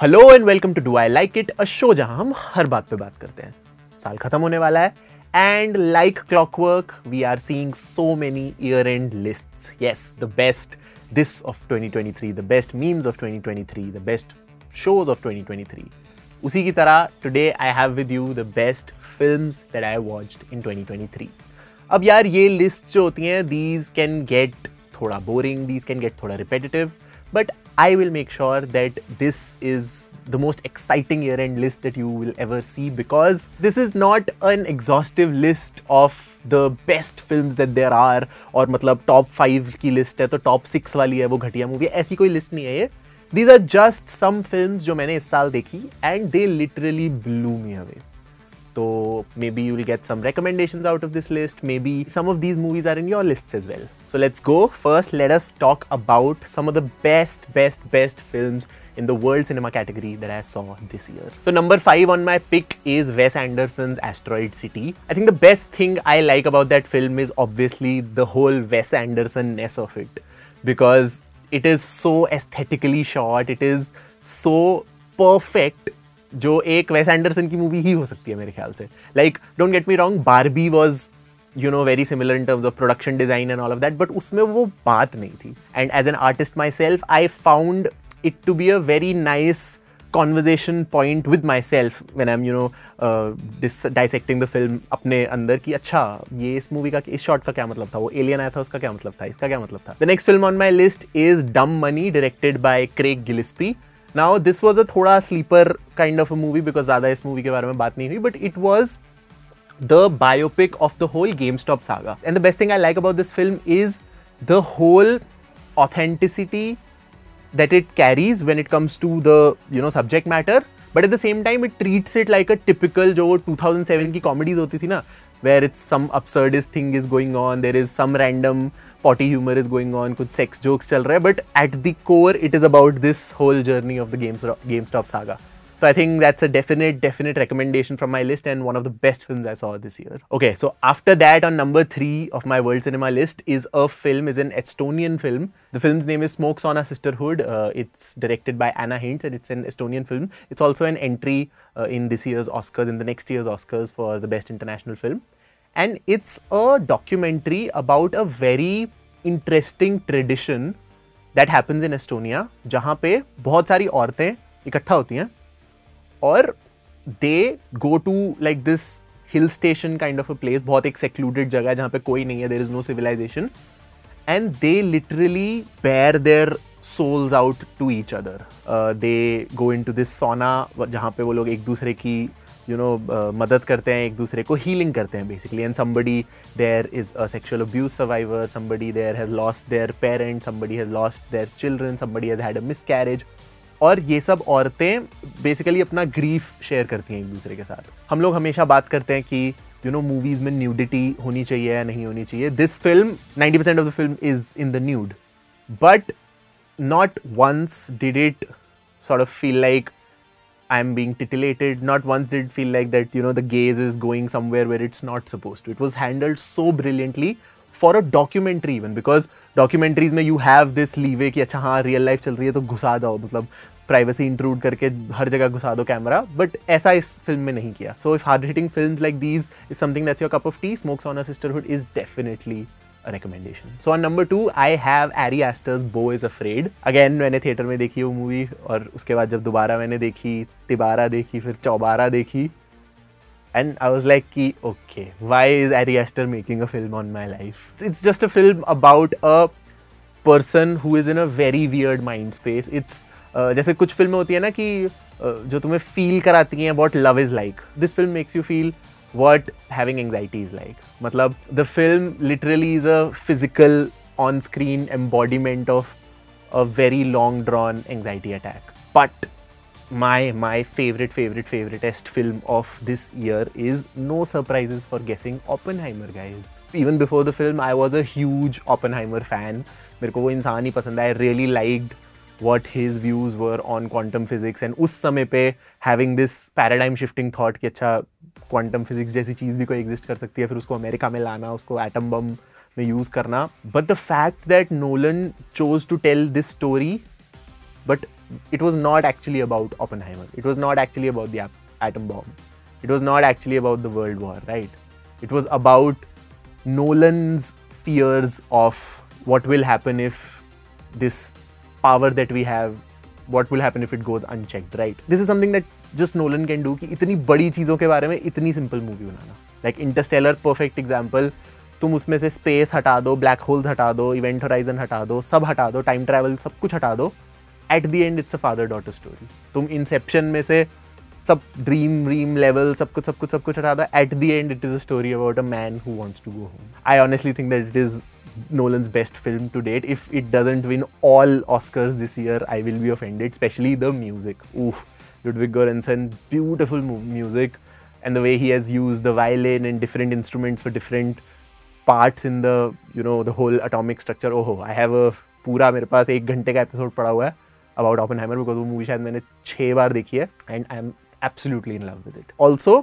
Hello and welcome to do I like it a show जहाँ हम हर बात पे बात करते हैं। साल खत्म होने वाला है and like clockwork we are seeing so many year end lists yes the best this of 2023 the best memes of 2023 the best shows of 2023 उसी की तरह today I have with you the best films that I watched in 2023 अब यार ये list जो होती हैं these can get थोड़ा बोरिंग दीज कैन गेट थोड़ा repetitive but I will make sure that this is the most exciting year end list that you will ever see because this is not an exhaustive list of the best films that there are और मतलब top 5 की list है तो top 6 वाली है वो घटिया movie ऐसी कोई list नहीं है ये These are just some films जो मैंने इस साल देखी and they literally blew me away. So maybe you will get some recommendations out of this list. Maybe some of these movies are in your lists as well. So let's go. First, let us talk about some of the best, best, best films in the world cinema category that I saw this year. So number five on my pick is Wes Anderson's Asteroid City. I think the best thing I like about that film is obviously the whole Wes Anderson-ness of it. Because it is so aesthetically shot, it is so perfect जो एक वेस Anderson की movie ही हो सकती है मेरे ख्याल से. Like don't get me wrong Barbie was you know very similar in terms of production design and all of that but उसमें वो बात नहीं थी. And as an artist myself I found it to be a very nice conversation point with myself when I am you know dissecting the film अपने अंदर कि अच्छा ये इस मूवी का, इस शॉट का क्या मतलब था? वो एलियन आया था, उसका क्या मतलब था? इसका क्या मतलब था? The next film on my list is dumb money directed by Craig Gillespie now this was a थोड़ा sleeper kind of a movie because ज़्यादा इस मूवी के बारे में बात नहीं हुई but it was the biopic of the whole GameStop saga and the best thing I like about this film is the whole authenticity that it carries when it comes to the you know subject matter but at the same time it treats it like a typical जो 2007 की comedies होती थी ना where it's some absurdist thing is going on there is some random potty humor is going on, kuch sex jokes chal rahe, but at the core it is about this whole journey of the GameStop, saga. So I think that's a definite, definite recommendation from my list and one of the best films I saw this year. Okay, so after that on number three of my world cinema list is a film, is an Estonian film. The film's name is Smokes on a Sisterhood. Uh, it's directed by Anna Hintz and it's an Estonian film. It's also an entry uh, in this year's Oscars, in the next year's Oscars for the best international film. And it's a documentary about a very interesting tradition that happens in Estonia जहाँ पे बहुत सारी औरतें इकट्ठा होती हैं और they go to like this hill station kind of a place बहुत एक सेक्लूडेड जगह है जहाँ पे कोई नहीं है there is no civilisation and they literally bare their souls out to each other they go into this sauna जहाँ पे वो लोग एक दूसरे की यू नो uh, मदद करते हैं एक दूसरे को हीलिंग करते हैं basically and somebody there is a sexual abuse survivor somebody there has lost their parent somebody has lost their children somebody has had a miscarriage और ये सब औरतें बेसिकली अपना ग्रीफ शेयर करती हैं एक दूसरे के साथ. हम लोग हमेशा बात करते हैं कि यू नो मूवीज़ में न्यूडिटी होनी चाहिए या नहीं होनी चाहिए. This film 90% percent of the film is in the nude but not once did it sort of feel like I'm being titillated. Not once did it feel like that, you know, the gaze is going somewhere where it's not supposed to. It was handled so brilliantly for a documentary even because documentaries में you have this leeway कि अच्छा हाँ real life चल रही है तो घुसा दो मतलब प्राइवेसी इंक्लूड करके हर जगह घुसा दो कैमरा बट ऐसा इस फिल्म में नहीं किया so if hard hitting film like these is something that's your cup of tea smokes on a sisterhood is definitely a recommendation. So on number two, I have Ari Aster's Bo is Afraid. Again मैंने theatre में देखी वो movie और उसके बाद जब दोबारा मैंने देखी तिबारा देखी फिर चौबारा देखी I was like ki, okay why is Ari Aster making a film on my life it's just a film about a person who is in a very weird mind space it's uh, जैसे कुछ फ़िल्में होती है ना कि uh, जो तुम्हें feel कराती हैं what love is like this film makes you feel what having anxiety is like. Matlab, the film literally is a physical on screen embodiment of a very long drawn anxiety attack. But my my favorite favorite favoriteest film of this year is no surprises for guessing Oppenheimer guys. Even before the film I was a huge Oppenheimer fan. मेरे को वो इंसान ही पसंद है I really liked what his views were on quantum physics and उस समय पे having this paradigm shifting thought कि अच्छा क्वांटम फिजिक्स जैसी चीज़ भी कोई एग्जिस्ट कर सकती है, फिर उसको अमेरिका में लाना, उसको एटम बम में यूज़ करना। But the fact that Nolan chose to tell this story but it was not actually about Oppenheimer it was not actually about the atom bomb it was not actually about the world war right it was about Nolan's fears of what will happen if this power that we have what will happen if it goes unchecked, right? This is something that just Nolan can do कि इतनी बड़ी चीज़ों के बारे में इतनी simple movie बनाना। Like Interstellar perfect example तुम उसमें से स्पेस हटा दो ब्लैक होल्स हटा दो इवेंट होराइजन हटा दो सब हटा दो टाइम ट्रैवल सब कुछ हटा दो। At the end it's a father daughter story तुम इंसेप्शन में से सब ड्रीम ड्रीम लेवल सब कुछ सब कुछ सब कुछ हटा दो। At the end it is a story about a man who wants to go home I honestly think that it is Nolan's best film to date. If it doesn't win all Oscars this year, I will be offended, especially the music. Oof, Ludwig Göransson, beautiful music, and the way he has used the violin and different instruments for different parts in the, you know, the whole atomic structure. Oh, I have a मेरे पास एक घंटे का episode पड़ा हुआ है about Oppenheimer because वो movie शायद मैंने छः बार देखी है and I am absolutely in love with it also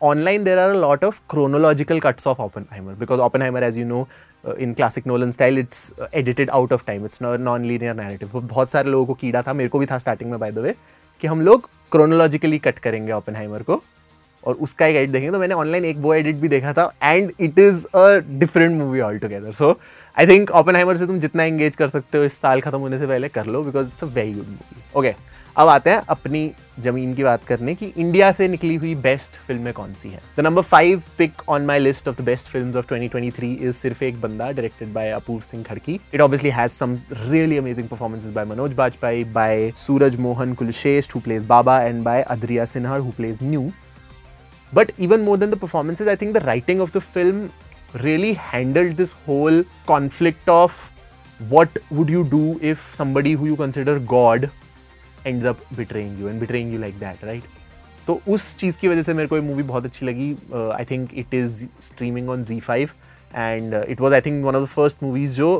online there are a lot of chronological cuts of Oppenheimer because Oppenheimer as you know uh, in classic Nolan style it's uh, edited out of time. It's non-linear narrative. बहुत सारे लोगों को कीड़ा था मेरे को भी था स्टार्टिंग में बाय द वे कि हम लोग क्रोनोलॉजिकली कट करेंगे ओपनहाइमर को और उसका एक एडिट देखेंगे। तो मैंने ऑनलाइन एक वो एडिट भी देखा था and it is a different movie all together so I think open से तुम जितना एंगेज कर सकते हो इस साल खत्म होने से पहले कर लो because it's a very good movie okay अब आते हैं अपनी ज़मीन की बात करने की। इंडिया से निकली हुई बेस्ट फ़िल्में कौन सी हैं? The number five pick on my list of the best film of 2023 is Sirf Ek Bandaa directed by Apoorv Singh Karki. It obviously has some really amazing performances by Manoj Bajpayee by Suraj Mohan Kulshreshtha who plays Baba and by Adrija Sinha who plays Nu but even more than the performances, I think the writing of the film really handled this whole conflict of what would you do if somebody who you consider God ends up betraying you and betraying you like that, right? तो उस चीज़ की वजह से मेरे को ये movie बहुत अच्छी लगी। I think it is streaming on Zee five and it was I think one of the first movies जो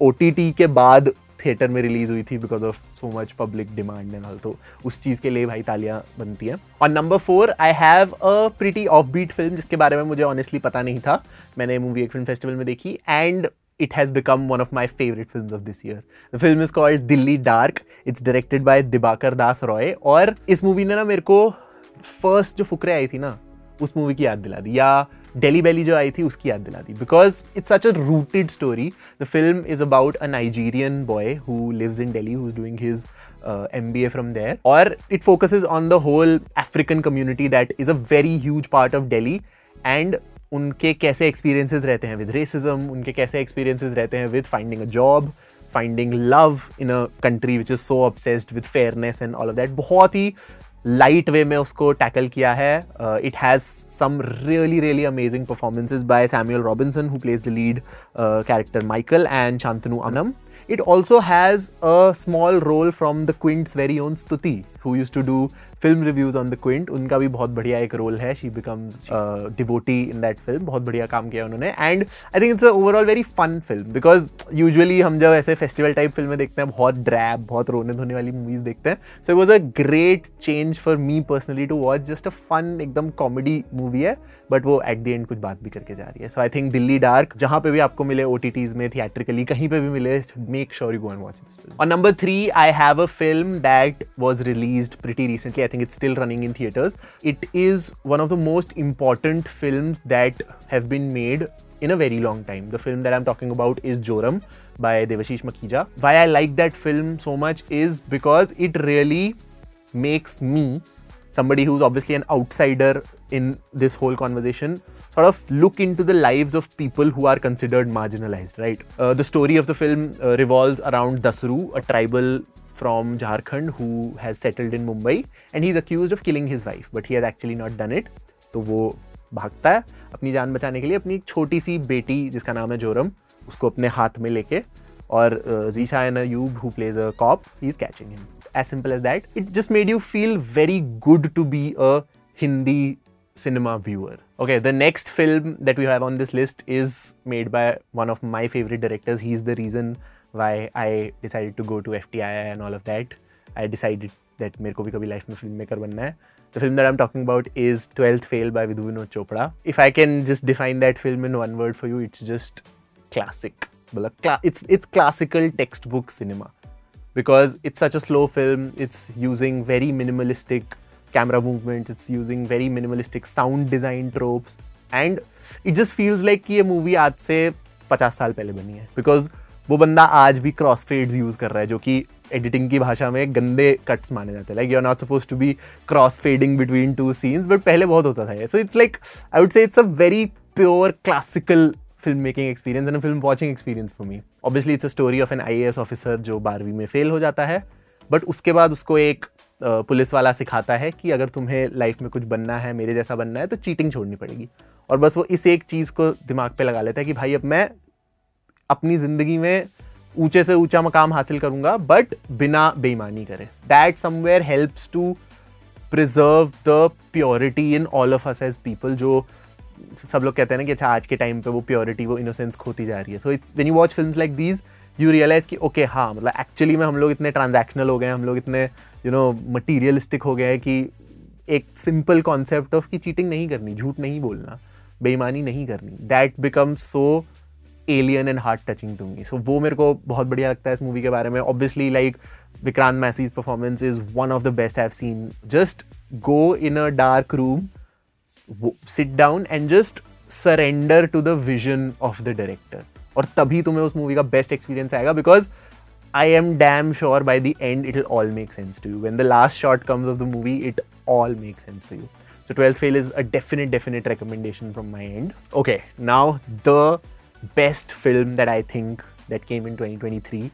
ओ के बाद थिएटर में रिलीज़ हुई थी because of so much public demand and all तो उस चीज़ के लिए भाई तालियाँ बनती हैं। और number four I have a pretty offbeat film जिसके बारे में मुझे ऑनेस्टली पता नहीं था। मैंने मूवी एक फ़िल्म फेस्टिवल में देखी and it has become one of my favorite films of this year. The film is called Dilli Dark. It's directed by Dibakar Das Roy. और इस मूवी ने ना मेरे को फ़र्स्ट जो फुकरे आई थी ना उस मूवी की याद दिला दी या डेली बेली जो आई थी उसकी याद दिला दी because it's such a rooted story the film is about a Nigerian boy who lives in Delhi who is doing his M B A from there और it focuses on the whole African community that is a very huge part of Delhi and उनके कैसे experiences रहते हैं with racism उनके कैसे experiences रहते हैं with finding a job finding love in a country which is so obsessed with fairness and all of that बहुत ही लाइट वे में उसको टैकल किया है। It has some really really amazing performances by Samuel Robinson who plays the lead character Michael and Shantanu Anam it also has a small role from the Quint's very own Stuti, who used to do film reviews on the Quint उनका भी बहुत बढ़िया एक role है। She becomes devotee in that film बहुत बढ़िया काम किया उन्होंने। And I think it's overall very fun film because usually हम जब ऐसे फेस्टिवल टाइप फ़िल्में देखते हैं, बहुत ड्रैप बहुत रोने धोने वाली मूवीज़ देखते हैं। So it was a great change for me personally to watch just a fun एकदम कॉमेडी मूवी है। बट वो एट द एंड कुछ बात भी करके जा रही है। So I think Delhi dark जहाँ पे भी आपको मिले ओ में थिएट्रिकली कहीं पे भी मिले make sure you go and watch this film और number three I have a film that was release pretty recently I think it's still running in theatres it is one of the most important film that have been made in a very long time the film that I am talking about is Joram by Devashish Makhija why I like that film so much is because it really makes me somebody who's obviously an outsider in this whole conversation, sort of look into the lives of people who are considered marginalized, right? Uh, the story of the film uh, revolves around Dasru, a tribal from Jharkhand who has settled in Mumbai and he's accused of killing his wife but he has actually not done it तो वो भागता है अपनी जान बचाने के लिए अपनी छोटी सी बेटी जिसका नाम है जोरम उसको अपने हाथ में लेके और Zeeshan Ayyub who plays a cop he is catching him as simple as that. It just made you feel very good to be a Hindi cinema viewer. Okay, the next film that we have on this list is made by one of my favorite directors. He's the reason why I decided to go to FTI and all of that. I decided that मेरे को भी कभी life में film maker बनना है The film that I'm talking about is 12th Fail by Vidhu Vinod Chopra. If I can just define that film in one word for you, it's just classic. It's, it's classical textbook cinema. because it's such a slow film it's using very minimalistic camera movements, it's using very minimalistic sound design tropes, and it just feels like कि ये movie आज से 50 साल पहले बनी है, because वो बंदा आज भी क्रॉस फेड्स यूज़ कर रहा है, जो कि एडिटिंग की भाषा में गंदे कट्स माने जाते हैं। Like you are not suppose to be cross fading between two scenes but पहले बहुत होता था so it's like I would say it's a very pure classical film making experience and film watching experience for me obviously it's a story of an I officer जो बारहवीं में fail हो जाता है बट उसके बाद उसको एक पुलिस वाला सिखाता है कि अगर तुम्हें लाइफ में कुछ बनना है, मेरे जैसा बनना है तो चीटिंग छोड़नी पड़ेगी। और बस वो इस एक चीज़ को दिमाग पे लगा लेता है कि भाई, अब मैं अपनी ज़िंदगी में ऊँचे से ऊँचा मकाम हासिल करूँगा बट बिना बेईमानी करे। That somewhere helps to preserve the purity in all of us as people जो सब लोग कहते हैं ना कि अच्छा आज के टाइम पे वो प्योरिटी वो इनोसेंस खोती जा रही है। So it's when you watch film like these you realise कि ओके okay, हाँ मतलब एक्चुअली में हम लोग इतने ट्रांजैक्शनल हो गए हैं हम लोग इतने यू नो मटीरियलिस्टिक हो गए हैं कि एक सिंपल कॉन्सेप्ट ऑफ़ कि चीटिंग नहीं करनी झूठ नहीं बोलना बेईमानी नहीं करनी that become so alien and heart touching to me so वो मेरे को बहुत बढ़िया लगता है इस मूवी के बारे में। Obviously like Vikrant Massey's performance is one of the best I have seen just go in a dark room sit down and just surrender to the vision of the director और तभी तुम्हें उस movie का best experience आएगा because I am damn sure by the end it all make sense to you when the last shot comes of the movie it all make sense to you so twelfth fail is a definite definite recommendation from my end okay now the best film that I think that came in twenty twenty three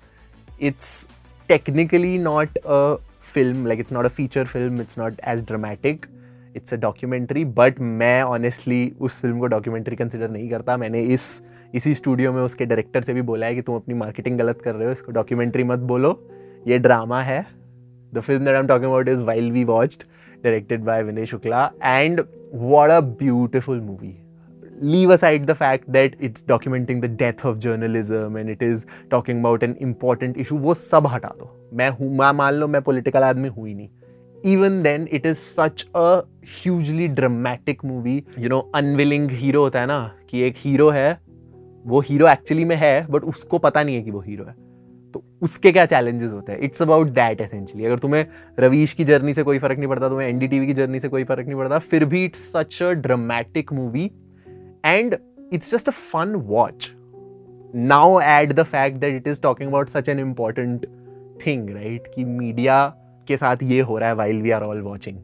it's technically not a film like it's not a feature film it's not as dramatic it's a documentary but मैं honestly उस film को documentary consider नहीं करता। मैंने इस इसी studio में उसके डायरेक्टर से भी बोला है कि तुम अपनी मार्केटिंग गलत कर रहे हो, इसको डॉक्यूमेंट्री मत बोलो। ये ड्रामा है। The film that I am talking about is while we watched directed by Vinay Shukla. And what a beautiful movie. Leave aside the fact that it's documenting the death of journalism and it is talking about an important issue, वो सब हटा दो। मैं हूँ, मैं मान लो मैं political आदमी हुई नहीं। Even then it is such a hugely dramatic movie you know unwilling hero होता है ना, कि एक हीरो है वो हीरो एक्चुअली में है बट उसको पता नहीं है कि वो हीरो है तो उसके क्या चैलेंजेस होते हैं इट्स अबाउट दैट एसेंशली अगर तुम्हें रवीश की जर्नी से कोई फ़र्क नहीं पड़ता तुम्हें एनडीटीवी की जर्नी से कोई फ़र्क नहीं पड़ता फिर भी it's such a dramatic movie and it's just a fun watch. Now add the fact that it is talking about such an important thing, right? कि मीडिया के साथ ये हो रहा है while we are all watching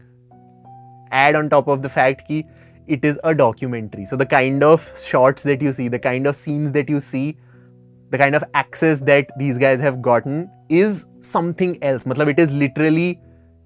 ad on top of the fact कि it is a documentary. So the kind of shots that you see, the kind of scenes that you see, the kind of access that these guys have gotten is something else. मतलब it is literally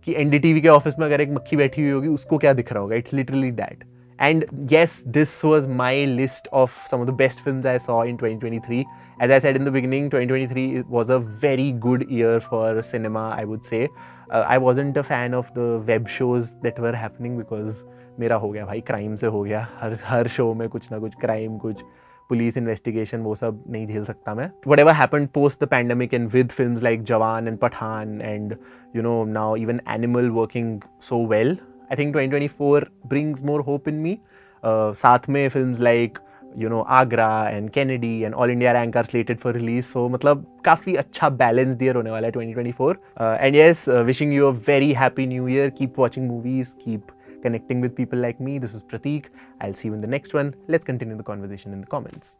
कि NDTV के office में अगर एक मक्खी बैठी हुई होगी उसको क्या दिख रहा होगा it's literally that and yes, this was my list of some of the best films I saw in 2023. As I said in the beginning, 2023 was a very good year for cinema, I would say. Uh, I wasn't a fan of the web shows that were happening because मेरा हो गया भाई crime से हो गया। हर हर show में कुछ ना कुछ क्राइम कुछ पुलिस इन्वेस्टिगेशन वो सब नहीं झेल सकता मैं। Whatever happen post the pandemic and with film like Jawan and Pathaan and you know now even Animal working so well I think twenty twenty four brings more hope in me साथ में film like you know Agra and Kennedy and All India Rank are slated for release so मतलब काफ़ी अच्छा balance year होने वाला है 2024 and yes wishing you a very happy new year keep watching movies keep connecting with people like me. This was Pratik. I'll see you in the next one. Let's continue the conversation in the comments.